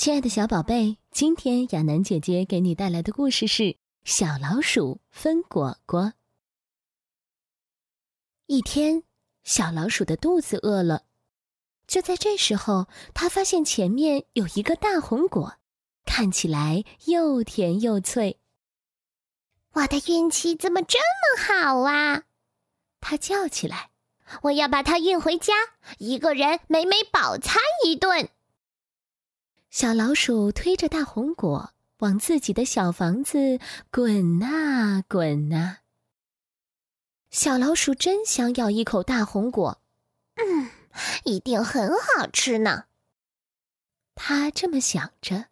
亲爱的小宝贝，今天亚楠姐姐给你带来的故事是《小老鼠分果果》。一天，小老鼠的肚子饿了，就在这时候，它发现前面有一个大红果，看起来又甜又脆。我的运气怎么这么好啊！它叫起来：“我要把它运回家，一个人美美饱餐一顿。”小老鼠推着大红果往自己的小房子滚啊滚啊。小老鼠真想咬一口大红果，嗯，一定很好吃呢。它这么想着，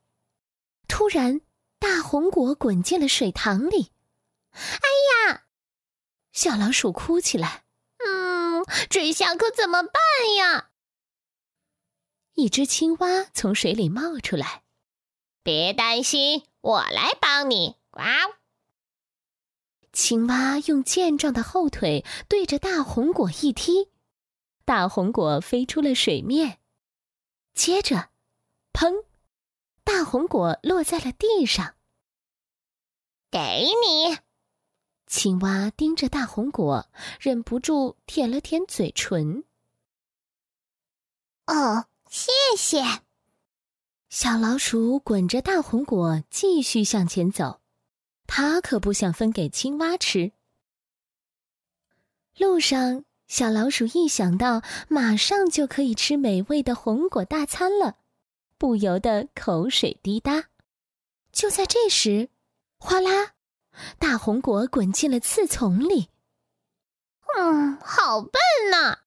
突然大红果滚进了水塘里。哎呀！小老鼠哭起来。嗯，这下可怎么办呀？一只青蛙从水里冒出来，别担心，我来帮你。呱！青蛙用健壮的后腿对着大红果一踢，大红果飞出了水面。接着，砰！大红果落在了地上。给你。青蛙盯着大红果，忍不住舔了舔嘴唇。哦。谢谢，小老鼠滚着大红果继续向前走，它可不想分给青蛙吃。路上，小老鼠一想到马上就可以吃美味的红果大餐了，不由得口水滴答。就在这时，哗啦，大红果滚进了刺丛里。嗯，好笨呐！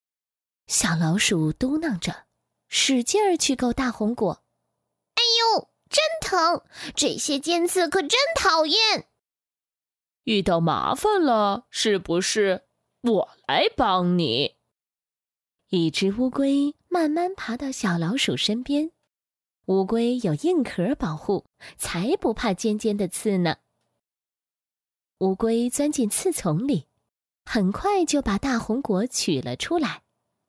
小老鼠嘟囔着。使劲儿去够大红果，哎呦，真疼！这些尖刺可真讨厌。遇到麻烦了是不是？我来帮你。一只乌龟慢慢爬到小老鼠身边，乌龟有硬壳保护，才不怕尖尖的刺呢。乌龟钻进刺丛里，很快就把大红果取了出来，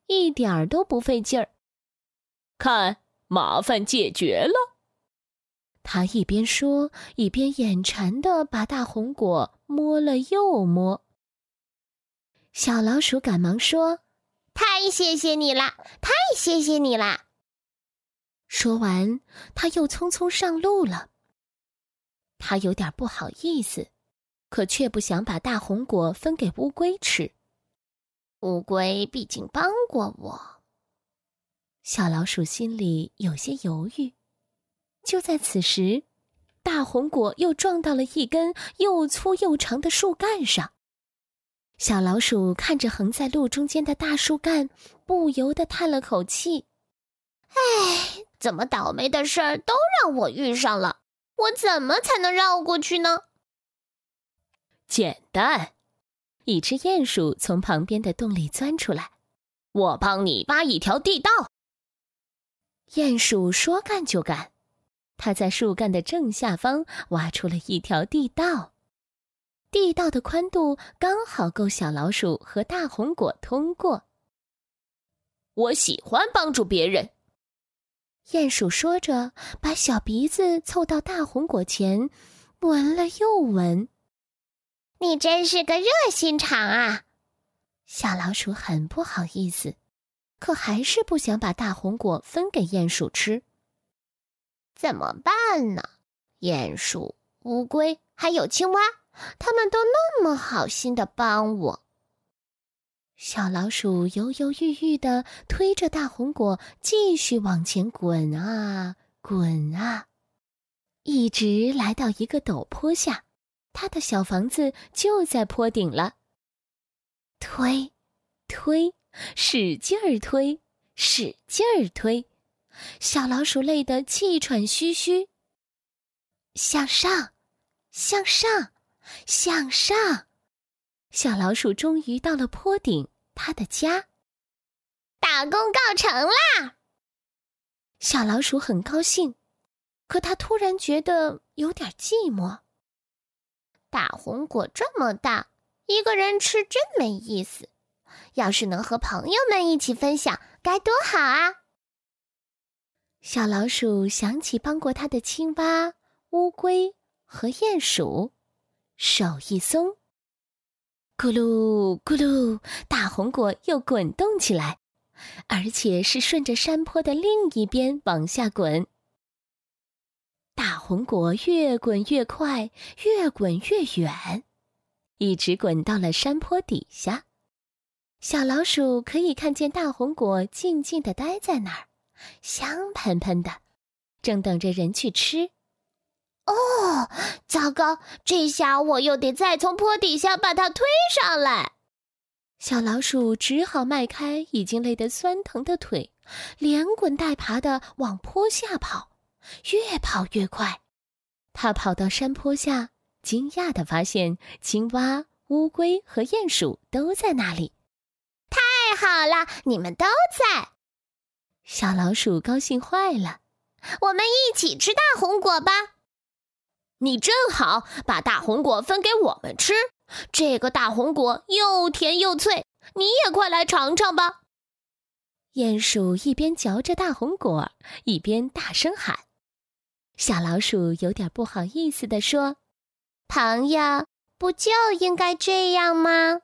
一点儿都不费劲儿。看，麻烦解决了。他一边说，一边眼馋的把大红果摸了又摸。小老鼠赶忙说：“太谢谢你啦，太谢谢你啦！”说完，他又匆匆上路了。他有点不好意思，可却不想把大红果分给乌龟吃。乌龟毕竟帮过我。小老鼠心里有些犹豫。就在此时，大红果又撞到了一根又粗又长的树干上。小老鼠看着横在路中间的大树干，不由得叹了口气：“唉，怎么倒霉的事儿都让我遇上了？我怎么才能绕过去呢？”简单，一只鼹鼠从旁边的洞里钻出来：“我帮你挖一条地道。”鼹鼠说干就干，它在树干的正下方挖出了一条地道，地道的宽度刚好够小老鼠和大红果通过。我喜欢帮助别人，鼹鼠说着，把小鼻子凑到大红果前，闻了又闻。你真是个热心肠啊！小老鼠很不好意思。可还是不想把大红果分给鼹鼠吃，怎么办呢？鼹鼠、乌龟还有青蛙，他们都那么好心的帮我。小老鼠犹犹豫豫的推着大红果继续往前滚啊滚啊，一直来到一个陡坡下，它的小房子就在坡顶了。推，推。使劲儿推，使劲儿推，小老鼠累得气喘吁吁。向上，向上，向上，小老鼠终于到了坡顶，它的家。大功告成啦！小老鼠很高兴，可它突然觉得有点寂寞。大红果这么大，一个人吃真没意思。要是能和朋友们一起分享，该多好啊！小老鼠想起帮过它的青蛙、乌龟和鼹鼠，手一松，咕噜咕噜，大红果又滚动起来，而且是顺着山坡的另一边往下滚。大红果越滚越快，越滚越远，一直滚到了山坡底下。小老鼠可以看见大红果静静的待在那儿。香喷喷的，正等着人去吃。哦，糟糕！这下我又得再从坡底下把它推上来。小老鼠只好迈开已经累得酸疼的腿，连滚带爬的往坡下跑，越跑越快。它跑到山坡下，惊讶的发现青蛙、乌龟和鼹鼠都在那里。好了，你们都在。小老鼠高兴坏了，我们一起吃大红果吧！你正好把大红果分给我们吃，这个大红果又甜又脆，你也快来尝尝吧！鼹鼠一边嚼着大红果，一边大声喊。小老鼠有点不好意思地说：“朋友，不就应该这样吗？”